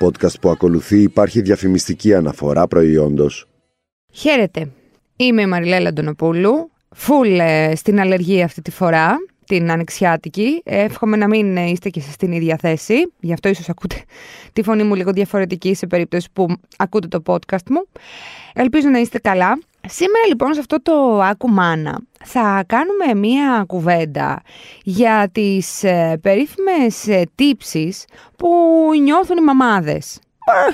podcast που ακολουθεί υπάρχει διαφημιστική αναφορά προϊόντος. Χαίρετε. Είμαι η Μαριλέλα Αντωνοπούλου. Φουλ ε, στην αλλεργία αυτή τη φορά, την ανοιξιάτικη. Εύχομαι να μην ε, είστε και στην ίδια θέση. Γι' αυτό ίσως ακούτε τη φωνή μου λίγο διαφορετική σε περίπτωση που ακούτε το podcast μου. Ελπίζω να είστε καλά. Σήμερα λοιπόν σε αυτό το Άκου Μάνα θα κάνουμε μία κουβέντα για τις ε, περίφημες ε, τύψεις που νιώθουν οι μαμάδες.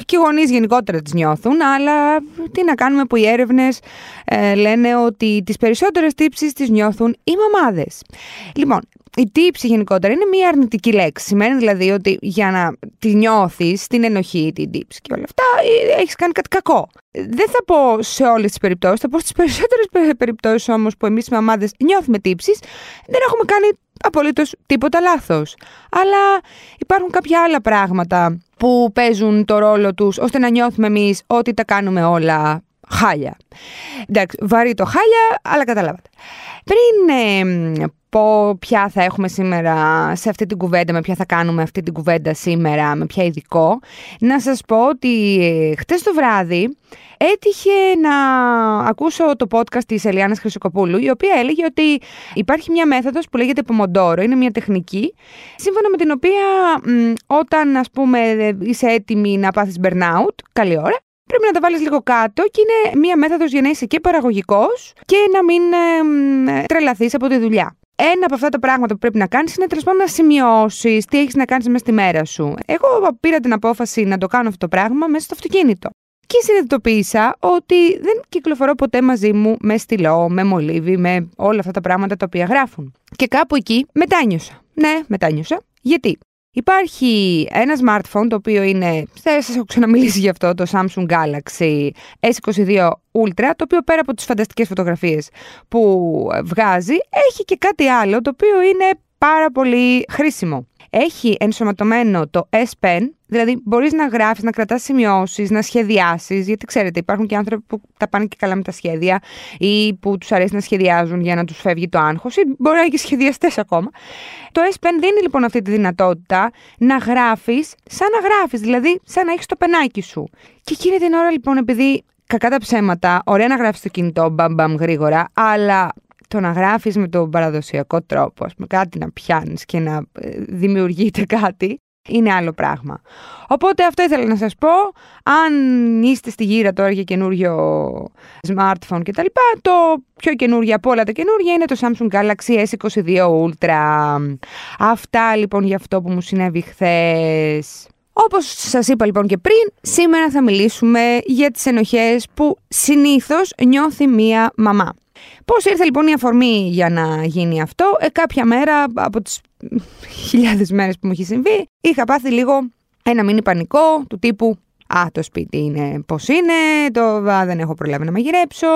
Και οι γονείς γενικότερα τις νιώθουν, αλλά τι να κάνουμε που οι έρευνες ε, λένε ότι τις περισσότερες τύψεις τις νιώθουν οι μαμάδες. Λοιπόν, η τύψη γενικότερα είναι μία αρνητική λέξη. Σημαίνει δηλαδή ότι για να τη νιώθεις, την ενοχή, την τύψη και όλα αυτά, ε, έχεις κάνει κάτι κακό. Δεν θα πω σε όλες τις περιπτώσεις, θα πω στις περισσότερες περιπτώσεις όμως που εμείς οι μαμάδες νιώθουμε τύψεις, δεν έχουμε κάνει απολύτως τίποτα λάθος. Αλλά υπάρχουν κάποια άλλα πράγματα που παίζουν το ρόλο τους ώστε να νιώθουμε εμείς ότι τα κάνουμε όλα χάλια. Εντάξει, βαρύ το χάλια, αλλά καταλάβατε. Πριν ε, πω ποια θα έχουμε σήμερα σε αυτή την κουβέντα, με ποια θα κάνουμε αυτή την κουβέντα σήμερα, με ποια ειδικό, να σας πω ότι ε, χτες το βράδυ έτυχε να ακούσω το podcast της Ελιάνας Χρυσοκοπούλου, η οποία έλεγε ότι υπάρχει μια μέθοδος που λέγεται Pomodoro, είναι μια τεχνική, σύμφωνα με την οποία όταν ας πούμε είσαι έτοιμη να πάθεις burnout, καλή ώρα, πρέπει να τα βάλεις λίγο κάτω και είναι μια μέθοδος για να είσαι και παραγωγικός και να μην ε, τρελαθείς από τη δουλειά. Ένα από αυτά τα πράγματα που πρέπει να κάνεις είναι τέλος πάντων να σημειώσεις τι έχεις να κάνεις μέσα στη μέρα σου. Εγώ πήρα την απόφαση να το κάνω αυτό το πράγμα μέσα στο αυτοκίνητο. Και συνειδητοποίησα ότι δεν κυκλοφορώ ποτέ μαζί μου με στυλό, με μολύβι, με όλα αυτά τα πράγματα τα οποία γράφουν. Και κάπου εκεί μετάνιωσα. Ναι, μετάνιωσα. Γιατί; Υπάρχει ένα smartphone το οποίο είναι, θα σας έχω ξαναμιλήσει γι' αυτό, το Samsung Galaxy S22 Ultra, το οποίο πέρα από τις φανταστικές φωτογραφίες που βγάζει, έχει και κάτι άλλο το οποίο είναι πάρα πολύ χρήσιμο. Έχει ενσωματωμένο το S Pen, δηλαδή μπορείς να γράφεις, να κρατάς σημειώσεις, να σχεδιάσεις. Γιατί ξέρετε, υπάρχουν και άνθρωποι που τα πάνε και καλά με τα σχέδια ή που τους αρέσει να σχεδιάζουν για να τους φεύγει το άγχος, ή μπορεί να είναι και σχεδιαστές ακόμα. Το S Pen δίνει λοιπόν αυτή τη δυνατότητα να γράφεις σαν να γράφεις, δηλαδή σαν να έχεις το πενάκι σου. Και εκείνη την ώρα λοιπόν, επειδή κακά τα ψέματα, ωραία να γράφεις το κινητό μπαμ μπαμ γρήγορα, αλλά το να γράφεις με τον παραδοσιακό τρόπο, ας πούμε, κάτι να πιάνεις και να ε, δημιουργείται κάτι, είναι άλλο πράγμα. Οπότε αυτό ήθελα να σας πω. Αν είστε στη γύρα τώρα για καινούριο smartphone και τα λοιπά, το πιο καινούργιο από όλα τα καινούργια είναι το Samsung Galaxy S22 Ultra. Αυτά λοιπόν για αυτό που μου συνέβη χθες. Όπως σας είπα λοιπόν και πριν, σήμερα θα μιλήσουμε για τις ενοχές που συνήθως νιώθει μία μαμά. Πώς ήρθε λοιπόν η αφορμή για να γίνει αυτό, ε, κάποια μέρα από τις χιλιάδες μέρες που μου έχει συμβεί, είχα πάθει λίγο ένα μήνυ πανικό του τύπου Α, το σπίτι είναι πώς είναι, το α, δεν έχω προλάβει να μαγειρέψω,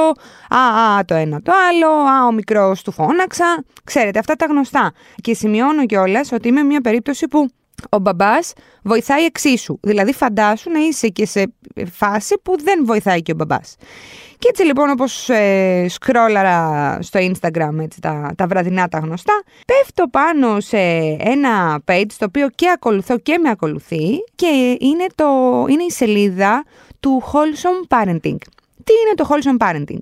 α, α, το ένα το άλλο, α, ο μικρός του φώναξα. Ξέρετε, αυτά τα γνωστά. Και σημειώνω κιόλας ότι είμαι μια περίπτωση που ο μπαμπάς βοηθάει εξίσου. Δηλαδή, φαντάσου να είσαι και σε φάση που δεν βοηθάει και ο μπαμπάς. Και έτσι λοιπόν όπως ε, σκρόλαρα στο Instagram έτσι, τα, τα βραδινά τα γνωστά, πέφτω πάνω σε ένα page το οποίο και ακολουθώ και με ακολουθεί και είναι, το, είναι η σελίδα του Wholesome Parenting. Τι είναι το Wholesome Parenting?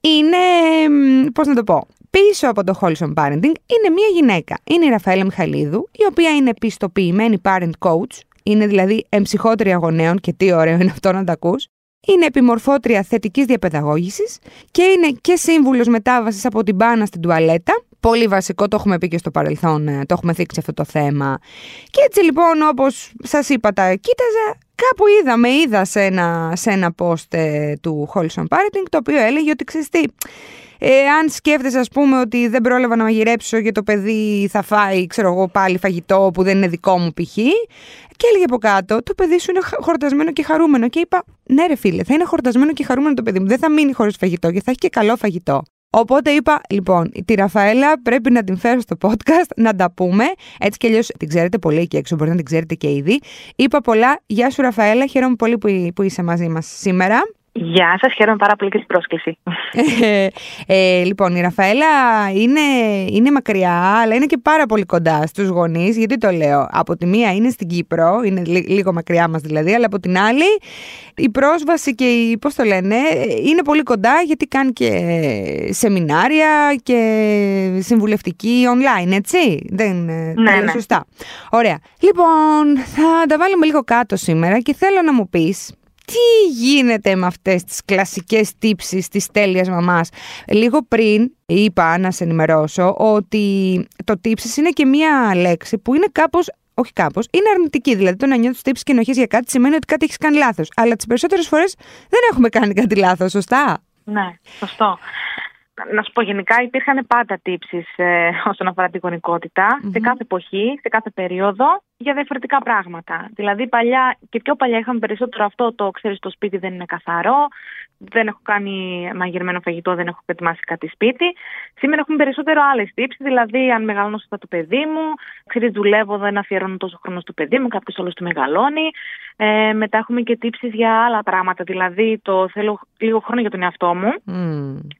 Είναι, πώς να το πω, πίσω από το Wholesome Parenting είναι μια γυναίκα. Είναι η Ραφαέλα Μιχαλίδου, η οποία είναι πιστοποιημένη parent coach, είναι δηλαδή εμψυχότερη αγωνέων και τι ωραίο είναι αυτό να τα ακούς είναι επιμορφώτρια θετικής διαπαιδαγώγησης και είναι και σύμβουλος μετάβασης από την μπάνα στην τουαλέτα. Πολύ βασικό, το έχουμε πει και στο παρελθόν, ε, το έχουμε θίξει αυτό το θέμα. Και έτσι λοιπόν όπως σας είπα τα κοίταζα, κάπου είδα, με είδα σε ένα, σε ένα post ε, του Wholesome Parenting το οποίο έλεγε ότι ξέρεις τι, ε, αν σκέφτεσαι, ας πούμε, ότι δεν πρόλαβα να μαγειρέψω και το παιδί θα φάει, ξέρω εγώ, πάλι φαγητό που δεν είναι δικό μου π.χ. Και έλεγε από κάτω, το παιδί σου είναι χορτασμένο και χαρούμενο. Και είπα, ναι, ρε φίλε, θα είναι χορτασμένο και χαρούμενο το παιδί μου. Δεν θα μείνει χωρίς φαγητό και θα έχει και καλό φαγητό. Οπότε είπα, λοιπόν, τη Ραφαέλα πρέπει να την φέρω στο podcast, να τα πούμε. Έτσι κι αλλιώς την ξέρετε πολύ εκεί έξω, μπορείτε να την ξέρετε και ήδη. Είπα πολλά. Γεια σου, Ραφαέλα. Χαίρομαι πολύ που, που είσαι μαζί μας σήμερα. Γεια σας, χαίρομαι πάρα πολύ και την πρόσκληση. Ε, ε, λοιπόν, η Ραφαέλα είναι, είναι μακριά, αλλά είναι και πάρα πολύ κοντά στους γονείς. Γιατί το λέω, από τη μία είναι στην Κύπρο, είναι λίγο μακριά μας δηλαδή, αλλά από την άλλη η πρόσβαση και η, πώς το λένε, είναι πολύ κοντά γιατί κάνει και σεμινάρια και συμβουλευτική online, έτσι. Δεν ναι, ναι. σωστά. Ωραία. Λοιπόν, θα τα βάλουμε λίγο κάτω σήμερα και θέλω να μου πεις τι γίνεται με αυτές τις κλασικές τύψεις της τέλειας μαμάς; Λίγο πριν είπα να σε ενημερώσω ότι το τύψεις είναι και μία λέξη που είναι κάπως όχι κάπως, είναι αρνητική. Δηλαδή, το να νιώθεις τύψεις και ενοχές για κάτι σημαίνει ότι κάτι έχεις κάνει λάθος. Αλλά τις περισσότερες φορές δεν έχουμε κάνει κάτι λάθος, σωστά; Ναι, σωστό να σου πω γενικά υπήρχαν πάντα τύψεις ε, όσον αφορά την γονικοτητα σε κάθε εποχή, σε κάθε περίοδο για διαφορετικά πράγματα. Δηλαδή παλιά και πιο παλιά είχαμε περισσότερο αυτό το ξέρεις το σπίτι δεν είναι καθαρό, δεν έχω κάνει μαγειρεμένο φαγητό, δεν έχω ετοιμάσει κάτι σπίτι. Σήμερα έχουμε περισσότερο άλλες τύψει, δηλαδή αν μεγαλώνω σωστά το παιδί μου, ξέρεις, δουλεύω, δεν αφιερώνω τόσο χρόνο στο παιδί μου, κάποιος άλλος του μεγαλώνει. Ε, μετά έχουμε και τύψει για άλλα πράγματα, δηλαδή το θέλω λίγο χρόνο για τον εαυτό μου.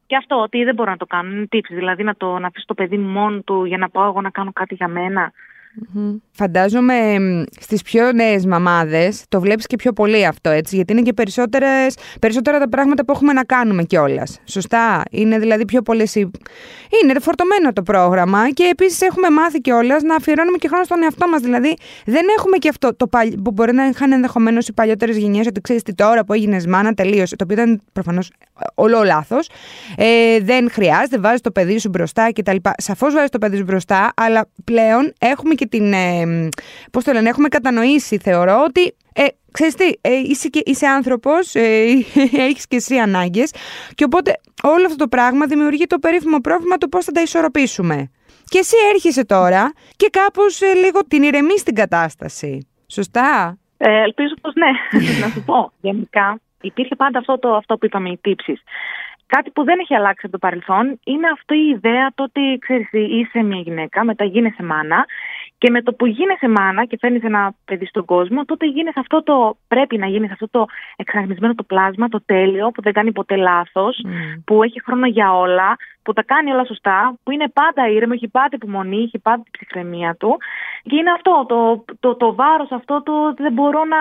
Και αυτό ότι δεν μπορώ να το κάνω, είναι τύψει, δηλαδή να, το, να αφήσω το παιδί μου μόνο του για να πάω εγώ να κάνω κάτι για μένα. Φαντάζομαι στις πιο νέες μαμάδες το βλέπεις και πιο πολύ αυτό έτσι, γιατί είναι και περισσότερες, περισσότερα τα πράγματα που έχουμε να κάνουμε κιόλας. Σωστά; Είναι δηλαδή πιο πολλές. Είναι φορτωμένο το πρόγραμμα και επίσης έχουμε μάθει κιόλας να αφιερώνουμε και χρόνο στον εαυτό μας. Δηλαδή δεν έχουμε και αυτό το παλι... που μπορεί να είχαν ενδεχομένως οι παλιότερες γενιές, ότι ξέρεις τι τώρα που έγινες μάνα, τελείωσε. Το οποίο ήταν προφανώς όλο λάθος. Ε, δεν χρειάζεται, βάζεις το παιδί σου μπροστά κτλ. Σαφώς βάζεις το παιδί σου μπροστά, αλλά πλέον έχουμε και την. Ε, πώς το λένε, έχουμε κατανοήσει, θεωρώ, ότι ε, ξέρεις τι, ε, είσαι, και, είσαι άνθρωπος, ε, έχεις και εσύ ανάγκες και οπότε όλο αυτό το πράγμα δημιουργεί το περίφημο πρόβλημα του πώς θα τα ισορροπήσουμε. Και εσύ έρχεσαι τώρα και κάπως ε, λίγο την ηρεμείς στην κατάσταση. Σωστά; Ε, ελπίζω πως ναι. να σου πω, γενικά υπήρχε πάντα αυτό, το, αυτό που είπαμε, οι τύψεις. Κάτι που δεν έχει αλλάξει από το παρελθόν είναι αυτή η ιδέα το ότι ξέρεις, είσαι μια γυναίκα, μετά γίνεσαι μάνα και με το που γίνεσαι μάνα και φέρνεις ένα παιδί στον κόσμο, τότε γίνεσαι αυτό το. Πρέπει να γίνει αυτό το εξαγνισμένο το πλάσμα, το τέλειο, που δεν κάνει ποτέ λάθος, mm. που έχει χρόνο για όλα, που τα κάνει όλα σωστά, που είναι πάντα ήρεμο, έχει πάντα υπομονή, έχει πάντα την ψυχραιμία του. Και είναι αυτό, το, το, το βάρος αυτό, το δεν μπορώ να.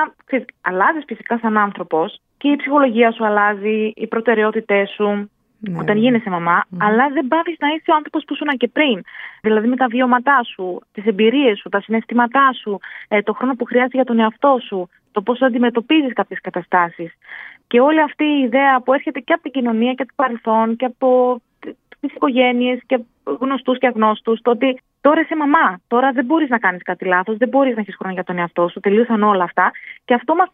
Αλλάζεις φυσικά σαν άνθρωπος και η ψυχολογία σου αλλάζει, οι προτεραιότητές σου. Ναι. Όταν γίνεσαι μαμά, αλλά δεν πάβεις να είσαι ο άνθρωπος που ήσουν και πριν. Δηλαδή με τα βιώματά σου, τις εμπειρίες σου, τα συναισθήματά σου, ε, το χρόνο που χρειάζεται για τον εαυτό σου, το πώς αντιμετωπίζεις κάποιες καταστάσεις. Και όλη αυτή η ιδέα που έρχεται και από την κοινωνία και από το παρελθόν και από τις οικογένειες και γνωστούς και αγνώστους, το ότι τώρα είσαι μαμά. Τώρα δεν μπορείς να κάνεις κάτι λάθος, δεν μπορείς να έχεις χρόνο για τον εαυτό σου. Τελείωσαν όλα αυτά. Και αυτό μας,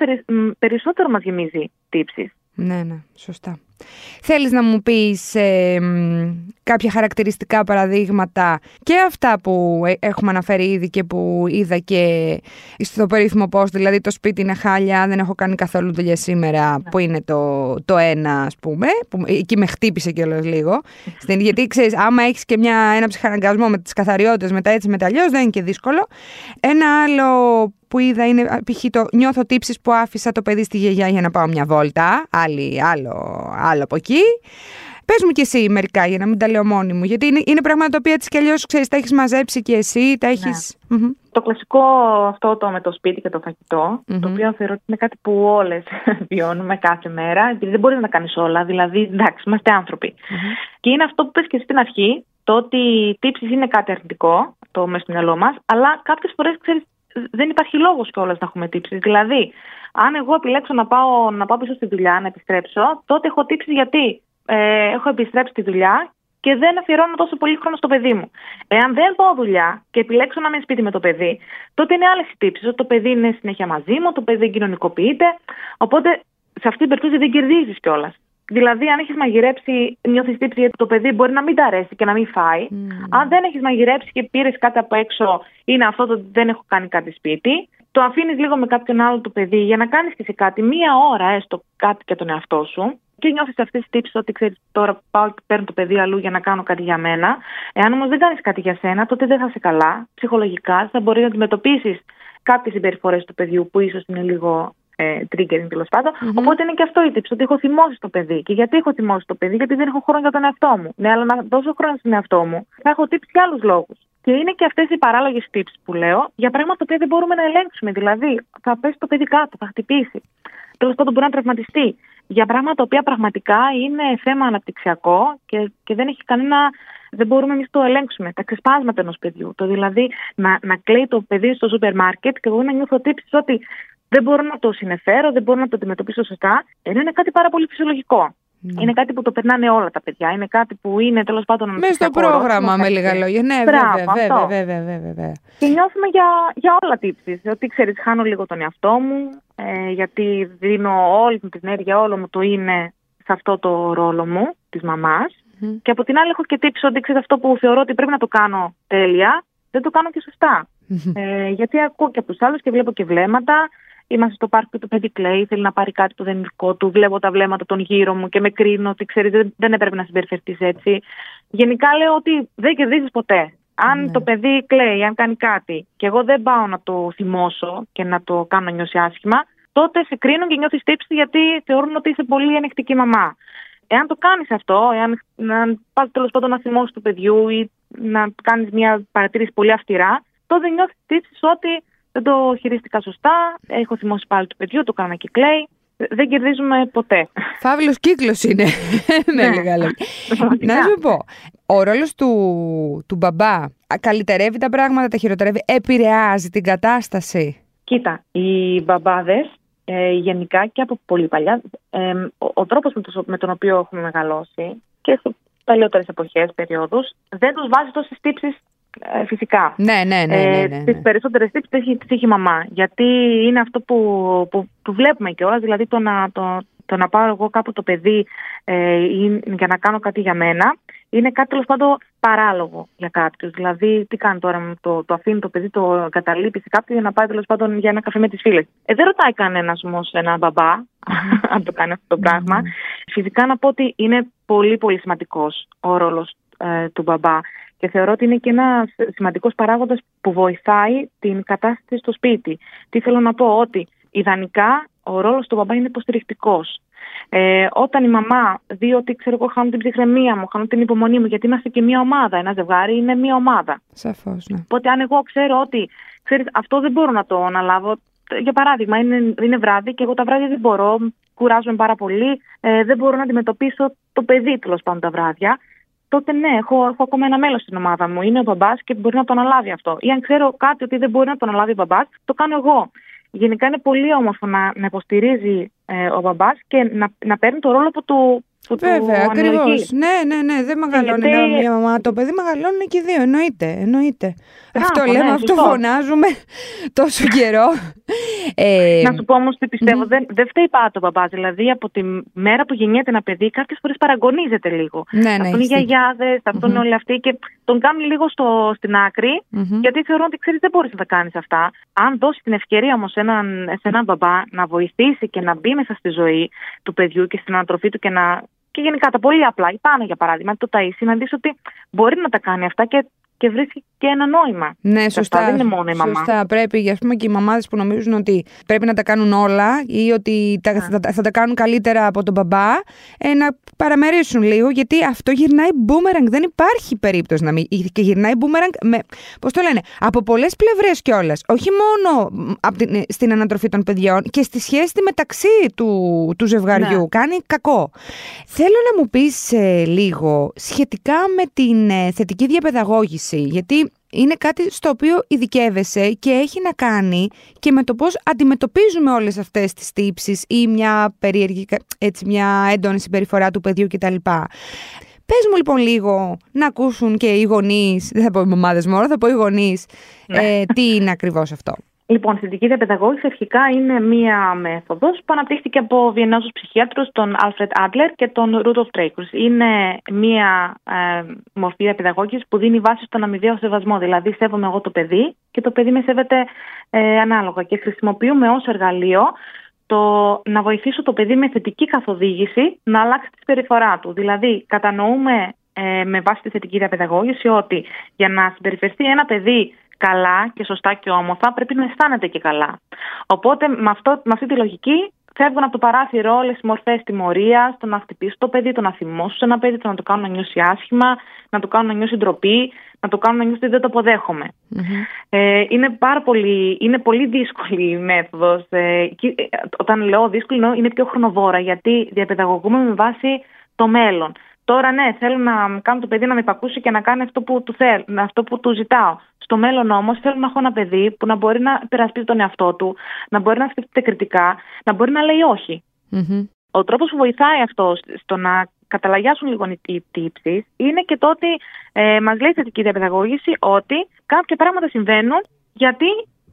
περισσότερο μας γεμίζει τύψεις. Ναι, ναι, σωστά. Θέλεις να μου πεις ε, κάποια χαρακτηριστικά παραδείγματα και αυτά που ε, έχουμε αναφέρει ήδη και που είδα και στο περίφημο post, δηλαδή το σπίτι είναι χάλια, δεν έχω κάνει καθόλου δουλειά σήμερα, ναι. που είναι το, το ένα ας πούμε, που εκεί με χτύπησε κιόλας λίγο. Στην, γιατί ξέρεις, άμα έχεις και μια, ένα ψυχαναγκασμό με τις καθαριότητες μετά έτσι μετά αλλιώς δεν είναι και δύσκολο. Ένα άλλο που είδα είναι π.χ. το νιώθω τύψεις που άφησα το παιδί στη γιαγιά για να πάω μια βόλτα, άλλη, άλλο, άλλο από εκεί. Πες μου κι εσύ μερικά για να μην τα λέω μόνη μου. Γιατί είναι, είναι πράγματα τα οποία έτσι κι αλλιώς ξέρεις, τα έχεις μαζέψει κι εσύ, τα έχει. Ναι. Mm-hmm. Το κλασικό αυτό το με το σπίτι και το φαγητό, mm-hmm. το οποίο θεωρώ ότι είναι κάτι που όλες βιώνουμε κάθε μέρα, επειδή δεν μπορεί να τα κάνεις όλα. Δηλαδή, εντάξει, είμαστε άνθρωποι. Mm-hmm. Και είναι αυτό που πες και στην αρχή, το ότι οι τύψεις είναι κάτι αρνητικό, το μέσα στο μυαλό μας, αλλά κάποιες φορές ξέρεις, δεν υπάρχει λόγος κιόλας να έχουμε τύψεις. Δηλαδή, αν εγώ επιλέξω να πάω, να πάω πίσω στη δουλειά, να επιστρέψω, τότε έχω τύψεις γιατί ε, έχω επιστρέψει στη δουλειά και δεν αφιερώνω τόσο πολύ χρόνο στο παιδί μου. Εάν δεν πάω δουλειά και επιλέξω να είμαι σπίτι με το παιδί, τότε είναι άλλες οι τύψεις. Ότι το παιδί είναι συνέχεια μαζί μου, το παιδί δεν κοινωνικοποιείται. Οπότε σε αυτή την περίπτωση δεν κερδίζεις κιόλας. Δηλαδή, αν έχεις μαγειρέψει, νιώθεις τύψη γιατί το παιδί μπορεί να μην τα αρέσει και να μην φάει. Mm. Αν δεν έχεις μαγειρέψει και πήρες κάτι από έξω, είναι αυτό το ότι δεν έχω κάνει κάτι σπίτι. Το αφήνεις λίγο με κάποιον άλλο το παιδί για να κάνεις και σε κάτι, μία ώρα έστω κάτι για τον εαυτό σου. Και νιώθεις αυτή τη τύψη ότι ξέρεις τώρα πάω και παίρνω το παιδί αλλού για να κάνω κάτι για μένα. Εάν όμως δεν κάνεις κάτι για σένα, τότε δεν θα είσαι καλά ψυχολογικά. Θα μπορεί να αντιμετωπίσεις κάποιες συμπεριφορές του παιδιού που ίσως είναι λίγο ε, triggering τέλος Οπότε είναι και αυτό η τύψη, ότι έχω θυμώσει το παιδί. Και γιατί έχω θυμώσει το παιδί, Γιατί δεν έχω χρόνο για τον εαυτό μου. Ναι, αλλά να δώσω χρόνο στον εαυτό μου, θα έχω τύψει για άλλους λόγους. Και είναι και αυτές οι παράλογες τύψεις που λέω για πράγματα τα οποία δεν μπορούμε να ελέγξουμε. Δηλαδή, θα πέσει το παιδί κάτω, θα χτυπήσει. Τέλος πάντων, μπορεί να τραυματιστεί. Για πράγματα τα οποία πραγματικά είναι θέμα αναπτυξιακό και, και δεν έχει κανένα. Δεν μπορούμε εμείς το ελέγξουμε. Τα ξεσπάσματα ενός παιδιού. Το δηλαδή να, να κλαίει το παιδί στο σούπερ μάρκετ και εγώ να νιώθω τύψεις ότι δεν μπορώ να το συνεφέρω, δεν μπορώ να το αντιμετωπίσω σωστά, ενώ είναι κάτι πάρα πολύ φυσιολογικό. Ναι. Είναι κάτι που το περνάνε όλα τα παιδιά. Είναι κάτι που είναι τέλος πάντων. Μέσα στο πρόγραμμα, με λίγα λόγια. Ναι, βέβαια, βέβαια, βέβαια, βέβαια, βέβαια. Και νιώθουμε για, για όλα τύψει. Ότι ξέρεις, χάνω λίγο τον εαυτό μου, ε, γιατί δίνω όλη την ενέργεια, όλο μου το είναι σε αυτό το ρόλο μου της μαμάς. Mm-hmm. Και από την άλλη, έχω και τύψεις ότι ξέρεις αυτό που θεωρώ ότι πρέπει να το κάνω τέλεια, δεν το κάνω και σωστά. Mm-hmm. Ε, γιατί ακούω και από τους άλλους και βλέπω και βλέμματα Είμαστε στο πάρκο και το παιδί κλαίει, θέλει να πάρει κάτι που δεν είναι δικό του. Βλέπω τα βλέμματα των γύρω μου και με κρίνω ότι ξέρεις, δεν έπρεπε να συμπεριφερθείς έτσι. Γενικά λέω ότι δεν κερδίζεις ποτέ. Αν ναι. το παιδί κλαίει, αν κάνει κάτι και εγώ δεν πάω να το θυμώσω και να το κάνω να νιώσει άσχημα, τότε σε κρίνω και νιώθεις τύψη γιατί θεωρούν ότι είσαι πολύ ανεκτική μαμά. Εάν το κάνεις αυτό, εάν να πας τέλος πάντων να θυμώσεις του παιδιού ή να κάνεις μια παρατήρηση πολύ αυστηρά, τότε νιώθεις τύψης ότι δεν το χειρίστηκα σωστά. Έχω θυμώσει πάλι του παιδιού, το κάνω και κλαίει. Δεν κερδίζουμε ποτέ. Φαύλος κύκλος είναι. ναι, λίγα Να σου πω, ο ρόλος του, του μπαμπά καλυτερεύει τα πράγματα, τα χειροτερεύει, επηρεάζει την κατάσταση; Κοίτα, οι μπαμπάδες ε, γενικά και από πολύ παλιά, ε, ο, ο τρόπος με, με, τον οποίο έχουμε μεγαλώσει και σε παλιότερες εποχές, περιόδους, δεν τους βάζει τόσες τύψεις ε, φυσικά. Ναι, ναι, ναι. ναι, ναι, ναι. Τις περισσότερες τύψεις τις έχει, η μαμά. Γιατί είναι αυτό που, που, που βλέπουμε κιόλας, δηλαδή το να, το, το να πάω εγώ κάπου το παιδί ε, για να κάνω κάτι για μένα, είναι κάτι τέλος πάντων παράλογο για κάποιους. Δηλαδή, τι κάνει τώρα, το, το αφήνει το παιδί, το καταλείπει σε κάποιον για να πάει τέλος πάντων για ένα καφέ με τις φίλες. Ε, δεν ρωτάει κανένας όμως ένα μπαμπά αν το κάνει αυτό το πράγμα. Φυσικά να πω ότι είναι πολύ πολύ σημαντικός ο ρόλος ε, του μπαμπά. Και θεωρώ ότι είναι και ένας σημαντικός παράγοντας που βοηθάει την κατάσταση στο σπίτι. Τι θέλω να πω, ότι ιδανικά ο ρόλος του μπαμπά είναι υποστηρικτικός. Ε, όταν η μαμά δει ότι ξέρω εγώ χάνω την ψυχραιμία μου, χάνω την υπομονή μου, γιατί είμαστε και μία ομάδα. Ένα ζευγάρι είναι μία ομάδα. Σαφώς, ναι. Οπότε αν εγώ ξέρω ότι ξέρεις, αυτό δεν μπορώ να το αναλάβω. Για παράδειγμα, είναι, είναι βράδυ και εγώ τα βράδια δεν μπορώ, κουράζομαι πάρα πολύ, ε, δεν μπορώ να αντιμετωπίσω το παιδί τέλος πάντων τα βράδια τότε ναι, έχω, έχω ακόμα ένα μέλος στην ομάδα μου. Είναι ο μπαμπάς και μπορεί να το αναλάβει αυτό. Ή αν ξέρω κάτι ότι δεν μπορεί να το αναλάβει ο μπαμπάς, το κάνω εγώ. Γενικά είναι πολύ όμορφο να, να υποστηρίζει ε, ο μπαμπάς και να, να παίρνει το ρόλο που του, Βέβαια, ακριβώς. Ναι, ναι, ναι, δεν μεγαλώνει γιατί... μια μαμά. Το παιδί μεγαλώνει και δύο. Εννοείται. εννοείται. αυτό λέμε, ναι, αυτό φωνάζουμε τόσο καιρό. Ε... Να σου πω όμως τι πιστεύω. Mm. Δεν, δεν φταίει πάντα ο μπαμπάς. Δηλαδή από τη μέρα που γεννιέται ένα παιδί, κάποιε φορέ παραγωνίζεται λίγο. Ναι, ναι, αυτόν οι γιαγιάδες, αυτόν mm-hmm. όλοι αυτοί και τον κάνουν λίγο στο, στην άκρη, mm-hmm. γιατί θεωρούν ότι ξέρεις δεν μπορείς να τα κάνεις αυτά. Αν δώσεις την ευκαιρία όμως σε έναν μπαμπά να βοηθήσει και να μπει μέσα στη ζωή του παιδιού και στην ανατροφή του και να και γενικά τα πολύ απλά, η πάνω για παράδειγμα, το ταΐσι, να δεις ότι μπορεί να τα κάνει αυτά και και βρίσκει και ένα νόημα. Ναι, σωστά. δεν είναι μόνο η μαμά. Σωστά. Πρέπει, ας πούμε, και οι μαμάδες που νομίζουν ότι πρέπει να τα κάνουν όλα ή ότι τα, θα, θα, τα κάνουν καλύτερα από τον μπαμπά, ε, να παραμερίσουν λίγο, γιατί αυτό γυρνάει boomerang. Δεν υπάρχει περίπτωση να μην. Και γυρνάει boomerang με. Πώς το λένε, από πολλές πλευρές κιόλας. Όχι μόνο από την, στην ανατροφή των παιδιών και στη σχέση μεταξύ του, του ζευγαριού. Ναι. Κάνει κακό. Θέλω να μου πεις ε, λίγο σχετικά με την ε, θετική διαπαιδαγώγηση γιατί είναι κάτι στο οποίο ειδικεύεσαι και έχει να κάνει και με το πώς αντιμετωπίζουμε όλες αυτές τις τύψεις ή μια περίεργη, έτσι, μια έντονη συμπεριφορά του παιδιού κτλ. Πες μου λοιπόν λίγο να ακούσουν και οι γονείς, δεν θα πω οι μαμάδες μόνο, θα πω οι γονείς, ναι. ε, τι είναι ακριβώς αυτό. Λοιπόν, θετική διαπαιδαγώγηση αρχικά είναι μία μέθοδος που αναπτύχθηκε από Βιεννόζου ψυχίατρου, τον Άλφρετ Άντλερ και τον Ρούντολφ Τρέικουρ. Είναι μία ε, μορφή διαπαιδαγώγησης που δίνει βάση στον αμοιβαίο σεβασμό. Δηλαδή, σέβομαι εγώ το παιδί και το παιδί με σέβεται ε, ανάλογα. Και χρησιμοποιούμε ως εργαλείο το να βοηθήσω το παιδί με θετική καθοδήγηση να αλλάξει τη συμπεριφορά του. Δηλαδή, κατανοούμε ε, με βάση τη θετική διαπαιδαγώγηση ότι για να συμπεριφερθεί ένα παιδί καλά και σωστά και όμορφα, πρέπει να αισθάνεται και καλά. Οπότε με, αυτό, με αυτή τη λογική φεύγουν από το παράθυρο όλες οι μορφές τιμωρίας, το να χτυπήσει το παιδί, το να θυμώσει ένα παιδί, το να το κάνουν να νιώσει άσχημα, να το κάνουν να νιώσει ντροπή, να το κάνουν να νιώσει ότι δεν το αποδέχομαι. Ε, είναι πάρα πολύ, είναι πολύ δύσκολη η μέθοδος. Ε, ε, όταν λέω δύσκολη, είναι πιο χρονοβόρα γιατί διαπαιδαγωγούμε με βάση το μέλλον. Τώρα ναι, θέλω να κάνω το παιδί να με υπακούσει και να κάνει αυτό που του, θέλ, αυτό που του ζητάω. Στο μέλλον όμως θέλω να έχω ένα παιδί που να μπορεί να υπερασπίζει τον εαυτό του, να μπορεί να σκέφτεται κριτικά, να μπορεί να λέει Ο τρόπος που βοηθάει αυτό στο να καταλαγιάσουν λίγο οι τύψεις είναι και το ότι ε, μας λέει η θετική διαπαιδαγώγηση ότι κάποια πράγματα συμβαίνουν γιατί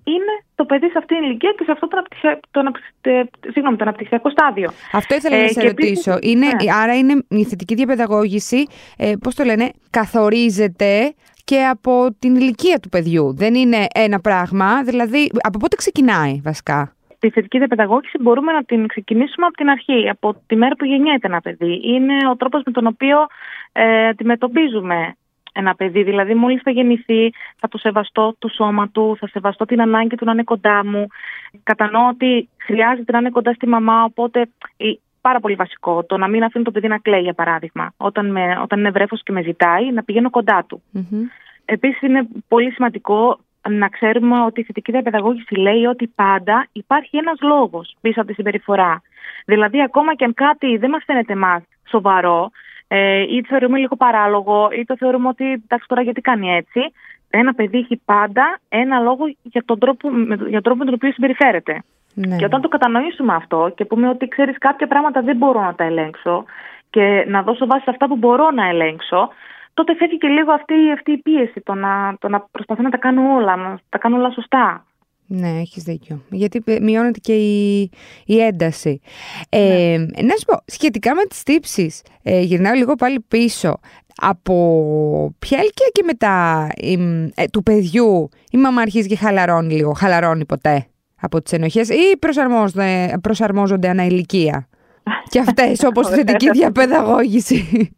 είναι το παιδί σε αυτή την ηλικία και σε αυτό το, αναπτυξιακό, το, το αναπτυξιακό στάδιο. Αυτό ήθελα ε, να σε ρωτήσω. είναι, ναι. Άρα είναι η θετική διαπαιδαγώγηση, ε, πώς το λένε, καθορίζεται και από την ηλικία του παιδιού. Δεν είναι ένα πράγμα, δηλαδή από πότε ξεκινάει βασικά; Τη θετική διαπαιδαγώγηση μπορούμε να την ξεκινήσουμε από την αρχή, από τη μέρα που γεννιέται ένα παιδί. Είναι ο τρόπος με τον οποίο ε, αντιμετωπίζουμε ένα παιδί. Δηλαδή, μόλις θα γεννηθεί, θα το σεβαστώ το σώμα του, θα σεβαστώ την ανάγκη του να είναι κοντά μου. Κατανοώ ότι χρειάζεται να είναι κοντά στη μαμά, οπότε πάρα πολύ βασικό το να μην αφήνω το παιδί να κλαίει, για παράδειγμα. Όταν, με, όταν είναι βρέφος και με ζητάει, να πηγαίνω κοντά του. Mm-hmm. Επίσης, είναι πολύ σημαντικό να ξέρουμε ότι η θετική διαπαιδαγώγηση λέει ότι πάντα υπάρχει ένας λόγος πίσω από τη συμπεριφορά. Δηλαδή, ακόμα και αν κάτι δεν μας φαίνεται εμάς σοβαρό, ε, ή το θεωρούμε λίγο παράλογο, ή το θεωρούμε ότι εντάξει τώρα γιατί κάνει έτσι. Ένα παιδί έχει πάντα ένα λόγο για τον τρόπο, για τον τρόπο με τον οποίο συμπεριφέρεται. Ναι. Και όταν το κατανοήσουμε αυτό και πούμε ότι ξέρεις κάποια πράγματα δεν μπορώ να τα ελέγξω και να δώσω βάση σε αυτά που μπορώ να ελέγξω, τότε φεύγει και λίγο αυτή, αυτή η πίεση, το να, το να προσπαθώ να τα κάνω όλα, να τα κάνω όλα σωστά. Ναι, έχεις δίκιο. Γιατί μειώνεται και η, η ένταση. Ε, ναι. Να σου πω, σχετικά με τις τύψεις, ε, γυρνάω λίγο πάλι πίσω. Από ποια ηλικία και μετά ε, του παιδιού η μαμά αρχίζει και χαλαρώνει λίγο, χαλαρώνει ποτέ από τις ενοχές ή προσαρμόζονται, προσαρμόζονται ανά ηλικία; και αυτές όπως η θετική διαπαιδαγώγηση.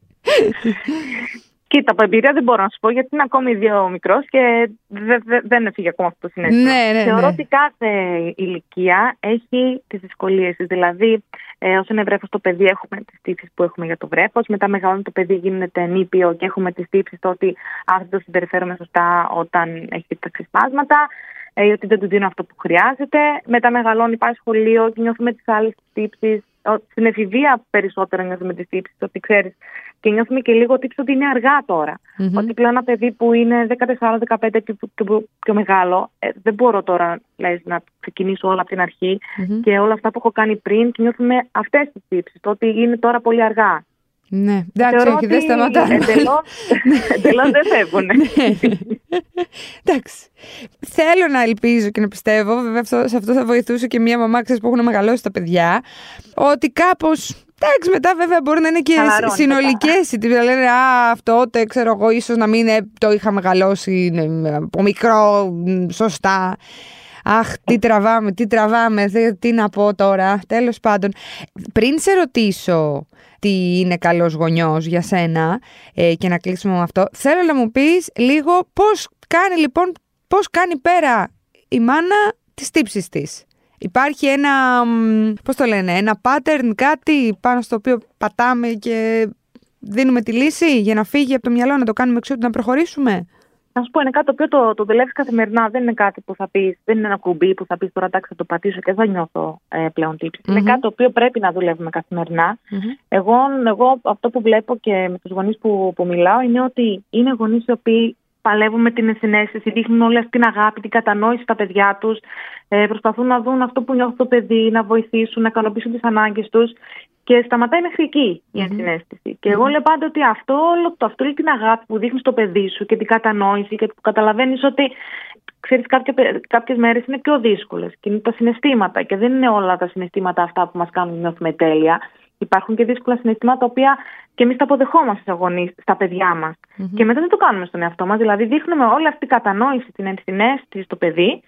Κοίτα, από εμπειρία δεν μπορώ να σου πω γιατί είναι ακόμη δύο μικρός και δε, δε, δεν έφυγε ακόμα αυτό το συνέστημα. Ναι, ναι, Θεωρώ ναι. ότι κάθε ηλικία έχει τις δυσκολίες της. Δηλαδή, ε, όσο είναι βρέφο το παιδί, έχουμε τις τύψεις που έχουμε για το βρέφος. Μετά, μεγαλώνει το παιδί, γίνεται νήπιο και έχουμε τις τύψεις το ότι αν δεν το συμπεριφέρουμε σωστά όταν έχει τα ξεσπάσματα ε, ότι δεν του δίνω αυτό που χρειάζεται. Μετά μεγαλώνει, πάει σχολείο και νιώθουμε τις άλλες τύψεις. Στην εφηβεία περισσότερο νιώθουμε τις τύψεις, ότι ξέρεις. Και νιώθουμε και λίγο τύψεις ότι είναι αργά τώρα. Mm-hmm. Ότι πλέον ένα παιδί που είναι 14-15 και πιο, πιο μεγάλο, ε, δεν μπορώ τώρα λες, να ξεκινήσω όλα από την αρχή mm-hmm. και όλα αυτά που έχω κάνει πριν και νιώθουμε αυτές τις τύψεις. Το ότι είναι τώρα πολύ αργά. Ναι, εντάξει, όχι, δεν σταματάμε. Εντελώ δεν φεύγουν. Ναι. εντάξει. Θέλω να ελπίζω και να πιστεύω, βέβαια αυτό, σε αυτό θα βοηθούσε και μια μαμά ξέρεις, που έχουν μεγαλώσει τα παιδιά, ότι κάπως. Εντάξει, μετά βέβαια μπορεί να είναι και συνολικές οι Δηλαδή λένε Α, αυτό τότε ξέρω εγώ, ίσως να μην ε, το είχα μεγαλώσει από μικρό, σωστά. Αχ, τι τραβάμε, τι τραβάμε, τι να πω τώρα. Τέλος πάντων, πριν σε ρωτήσω τι είναι καλός γονιός για σένα ε, και να κλείσουμε με αυτό, θέλω να μου πεις λίγο πώς κάνει λοιπόν, πώς κάνει πέρα η μάνα τις τύψεις της. Υπάρχει ένα, πώς το λένε, ένα pattern, κάτι πάνω στο οποίο πατάμε και δίνουμε τη λύση για να φύγει από το μυαλό, να το κάνουμε εξού, να προχωρήσουμε; Να σου πω, είναι κάτι το οποίο το, το δουλεύεις καθημερινά. Δεν είναι κάτι που θα πεις, δεν είναι ένα κουμπί που θα πεις τώρα εντάξει θα το πατήσω και δεν νιώθω ε, πλέον τύψη. Mm-hmm. Είναι κάτι το οποίο πρέπει να δουλεύουμε καθημερινά. Mm-hmm. Εγώ, εγώ αυτό που βλέπω και με τους γονείς που, που μιλάω είναι ότι είναι γονείς οι οποίοι παλεύουν με την συνέστηση, δείχνουν όλη αυτή την αγάπη, την κατανόηση στα παιδιά τους, ε, προσπαθούν να δουν αυτό που νιώθει το παιδί, να βοηθήσουν, να ικανοποιήσουν τις ανάγκες τους και σταματάει μέχρι εκεί η ενσυναίσθηση. Και εγώ λέω πάντα ότι αυτό, όλο, το, αυτή την αγάπη που δείχνει στο παιδί σου και την κατανόηση και που καταλαβαίνεις ότι ξέρεις κάποιες μέρες είναι πιο δύσκολες και είναι τα συναισθήματα και δεν είναι όλα τα συναισθήματα αυτά που μας κάνουν να νιώθουμε τέλεια. Υπάρχουν και δύσκολα συναισθήματα τα οποία και εμείς τα αποδεχόμαστε στα γονεί, στα παιδιά μας. Mm-hmm. Και μετά δεν το κάνουμε στον εαυτό μας. Δηλαδή, δείχνουμε όλη αυτή την κατανόηση, την ενσυναίσθηση στο παιδί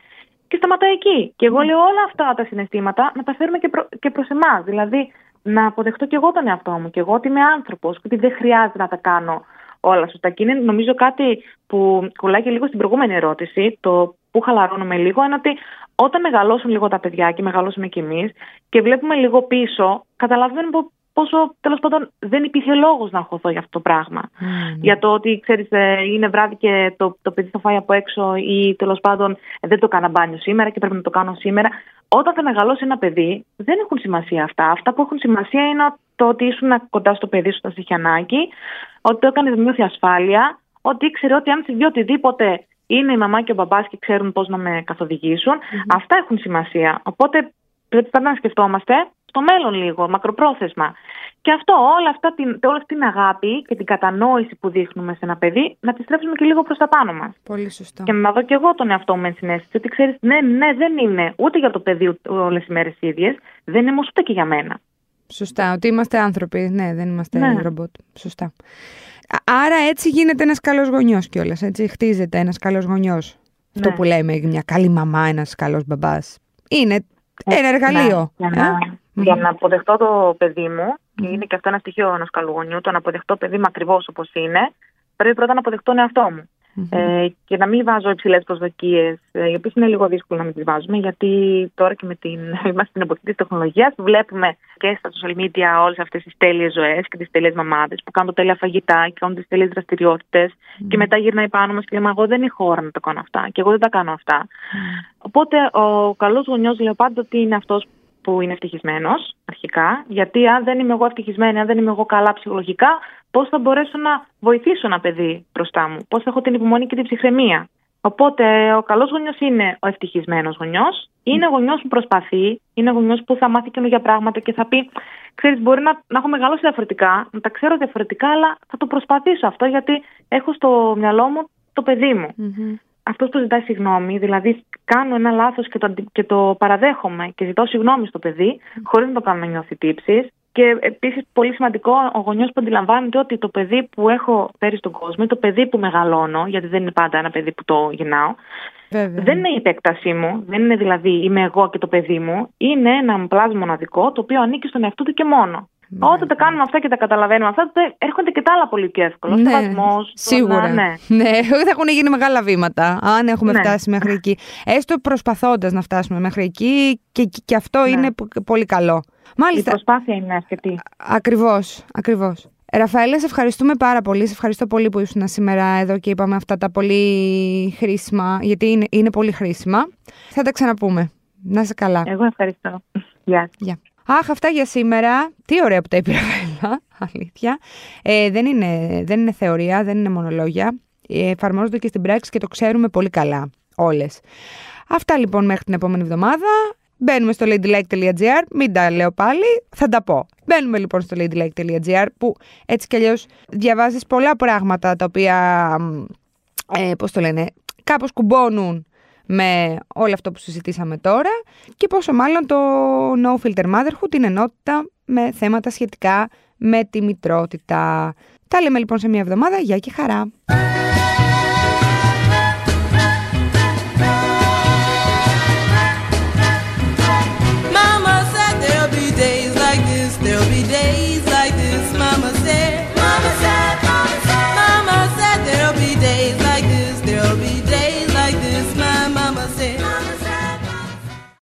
και σταματάει εκεί. Και εγώ λέω όλα αυτά τα συναισθήματα να τα φέρουμε και, προ, και προς εμάς. Δηλαδή να αποδεχτώ και εγώ τον εαυτό μου και εγώ ότι είμαι άνθρωπος και ότι δεν χρειάζεται να τα κάνω όλα σωστά. Και είναι νομίζω κάτι που κολλάει και λίγο στην προηγούμενη ερώτηση, το που χαλαρώνουμε λίγο, είναι ότι όταν μεγαλώσουν λίγο τα παιδιά και μεγαλώσουμε κι εμείς και βλέπουμε λίγο πίσω, καταλαβαίνουμε πόσο τέλος πάντων δεν υπήρχε λόγος να αγχωθώ για αυτό το πράγμα. Mm. Για το ότι ξέρεις, ε, είναι βράδυ και το, το παιδί θα φάει από έξω ή τέλος πάντων ε, δεν το κάνα μπάνιο σήμερα και πρέπει να το κάνω σήμερα. Όταν θα μεγαλώσει ένα παιδί, δεν έχουν σημασία αυτά. Αυτά που έχουν σημασία είναι το ότι ήσουν κοντά στο παιδί σου, στο ανάγκη, ότι το έκανες νιώθει ασφάλεια, ότι ήξερε ότι αν συμβεί οτιδήποτε είναι η μαμά και ο μπαμπάς και ξέρουν πώς να με καθοδηγήσουν. Αυτά έχουν σημασία. Οπότε πρέπει να σκεφτόμαστε στο μέλλον λίγο, μακροπρόθεσμα. Και αυτό, όλα αυτά, την, όλη αυτή την αγάπη και την κατανόηση που δείχνουμε σε ένα παιδί, να τη στρέψουμε και λίγο προς τα πάνω μας. Πολύ σωστό. Και να δω και εγώ τον εαυτό μου με συνέστηση ότι ξέρεις, ναι, ναι, δεν είναι ούτε για το παιδί όλες οι μέρες ίδιες, δεν είναι όμως ούτε και για μένα. Σωστά, ότι είμαστε άνθρωποι. Ναι, δεν είμαστε ναι. ρομπότ. Σωστά. Άρα έτσι γίνεται ένας καλός γονιός κιόλας. Έτσι χτίζεται ένας καλός γονιός. Ναι. Αυτό που λέμε, μια καλή μαμά, ένας καλός μπαμπάς. Είναι ε, ένα εργαλείο. Ναι, για, να, ε; Για να αποδεχτώ το παιδί μου, και είναι και αυτό ένα στοιχείο ενός καλού γονιού, το να αποδεχτώ το παιδί μου ακριβώς όπως είναι, πρέπει πρώτα να αποδεχτώ τον εαυτό μου. Ε, και να μην βάζω υψηλές προσδοκίες, ε, οι οποίες είναι λίγο δύσκολο να μην τις βάζουμε, γιατί τώρα και με την. Είμαστε στην εποχή της τεχνολογίας, βλέπουμε και στα social media όλες αυτές τις τέλειες ζωές και τις τέλειες μαμάδες που κάνουν τέλεια φαγητά και κάνουν τις τέλειες δραστηριότητες. Και μετά γυρνάει πάνω μας και λέμε: Εγώ δεν έχω ώρα να το κάνω αυτά και εγώ δεν τα κάνω αυτά. Οπότε ο καλός γονιός λέω πάντα ότι είναι αυτός που είναι ευτυχισμένος αρχικά. Γιατί αν δεν είμαι εγώ ευτυχισμένη, αν δεν είμαι εγώ καλά ψυχολογικά, πώς θα μπορέσω να βοηθήσω ένα παιδί μπροστά μου, πώς θα έχω την υπομονή και την ψυχραιμία; Οπότε ο καλός γονιός είναι ο ευτυχισμένος γονιός. Είναι γονιός που προσπαθεί, είναι γονιός που θα μάθει καινούργια πράγματα και θα πει: Ξέρεις, μπορεί να, να έχω μεγαλώσει διαφορετικά, να τα ξέρω διαφορετικά, αλλά θα το προσπαθήσω αυτό γιατί έχω στο μυαλό μου το παιδί μου. Mm-hmm. Αυτός που ζητάει συγγνώμη, δηλαδή κάνω ένα λάθος και το, και το παραδέχομαι και ζητώ συγγνώμη στο παιδί, mm-hmm. χωρίς να το κάνω να νιώθει τύψεις, και επίσης, πολύ σημαντικό, ο γονιός που αντιλαμβάνεται ότι το παιδί που έχω φέρει στον κόσμο ή το παιδί που μεγαλώνω, γιατί δεν είναι πάντα ένα παιδί που το γεννάω, Βέβαια. δεν είναι η επέκτασή μου, δεν είναι δηλαδή είμαι εγώ και το παιδί μου, είναι ένα πλάσμα μοναδικό το οποίο ανήκει στον εαυτό του και μόνο. Ναι. Όταν τα κάνουμε αυτά και τα καταλαβαίνουμε αυτά, τότε έρχονται και τα άλλα πολύ πιο εύκολα. Ναι, σίγουρα. ναι. ναι, θα έχουν γίνει μεγάλα βήματα, αν έχουμε ναι. φτάσει μέχρι εκεί. Έστω προσπαθώντας να φτάσουμε μέχρι εκεί, και, και αυτό ναι. είναι πολύ καλό. Μάλιστα. Η προσπάθεια είναι αρκετή. Ακριβώς, ακριβώς. Ραφαέλα, σε ευχαριστούμε πάρα πολύ. Σε ευχαριστώ πολύ που ήσουν σήμερα εδώ και είπαμε αυτά τα πολύ χρήσιμα, γιατί είναι, είναι πολύ χρήσιμα. Θα τα ξαναπούμε. Να είσαι καλά. Εγώ ευχαριστώ. Γεια. Γεια. Αχ, αυτά για σήμερα. Τι ωραία που τα είπε η Ραφαέλα, αλήθεια. Ε, δεν, είναι, δεν είναι θεωρία, δεν είναι μονολόγια. Ε, εφαρμόζονται και στην πράξη και το ξέρουμε πολύ καλά όλες. Αυτά λοιπόν μέχρι την επόμενη εβδομάδα. Μπαίνουμε στο ladylike.gr, μην τα λέω πάλι, θα τα πω. Μπαίνουμε λοιπόν στο ladylike.gr που έτσι κι αλλιώς διαβάζεις πολλά πράγματα τα οποία, ε, πώς το λένε, κάπως κουμπώνουν με όλο αυτό που συζητήσαμε τώρα και πόσο μάλλον το No Filter Motherhood, την ενότητα με θέματα σχετικά με τη μητρότητα. Τα λέμε λοιπόν σε μια εβδομάδα. Γεια και χαρά!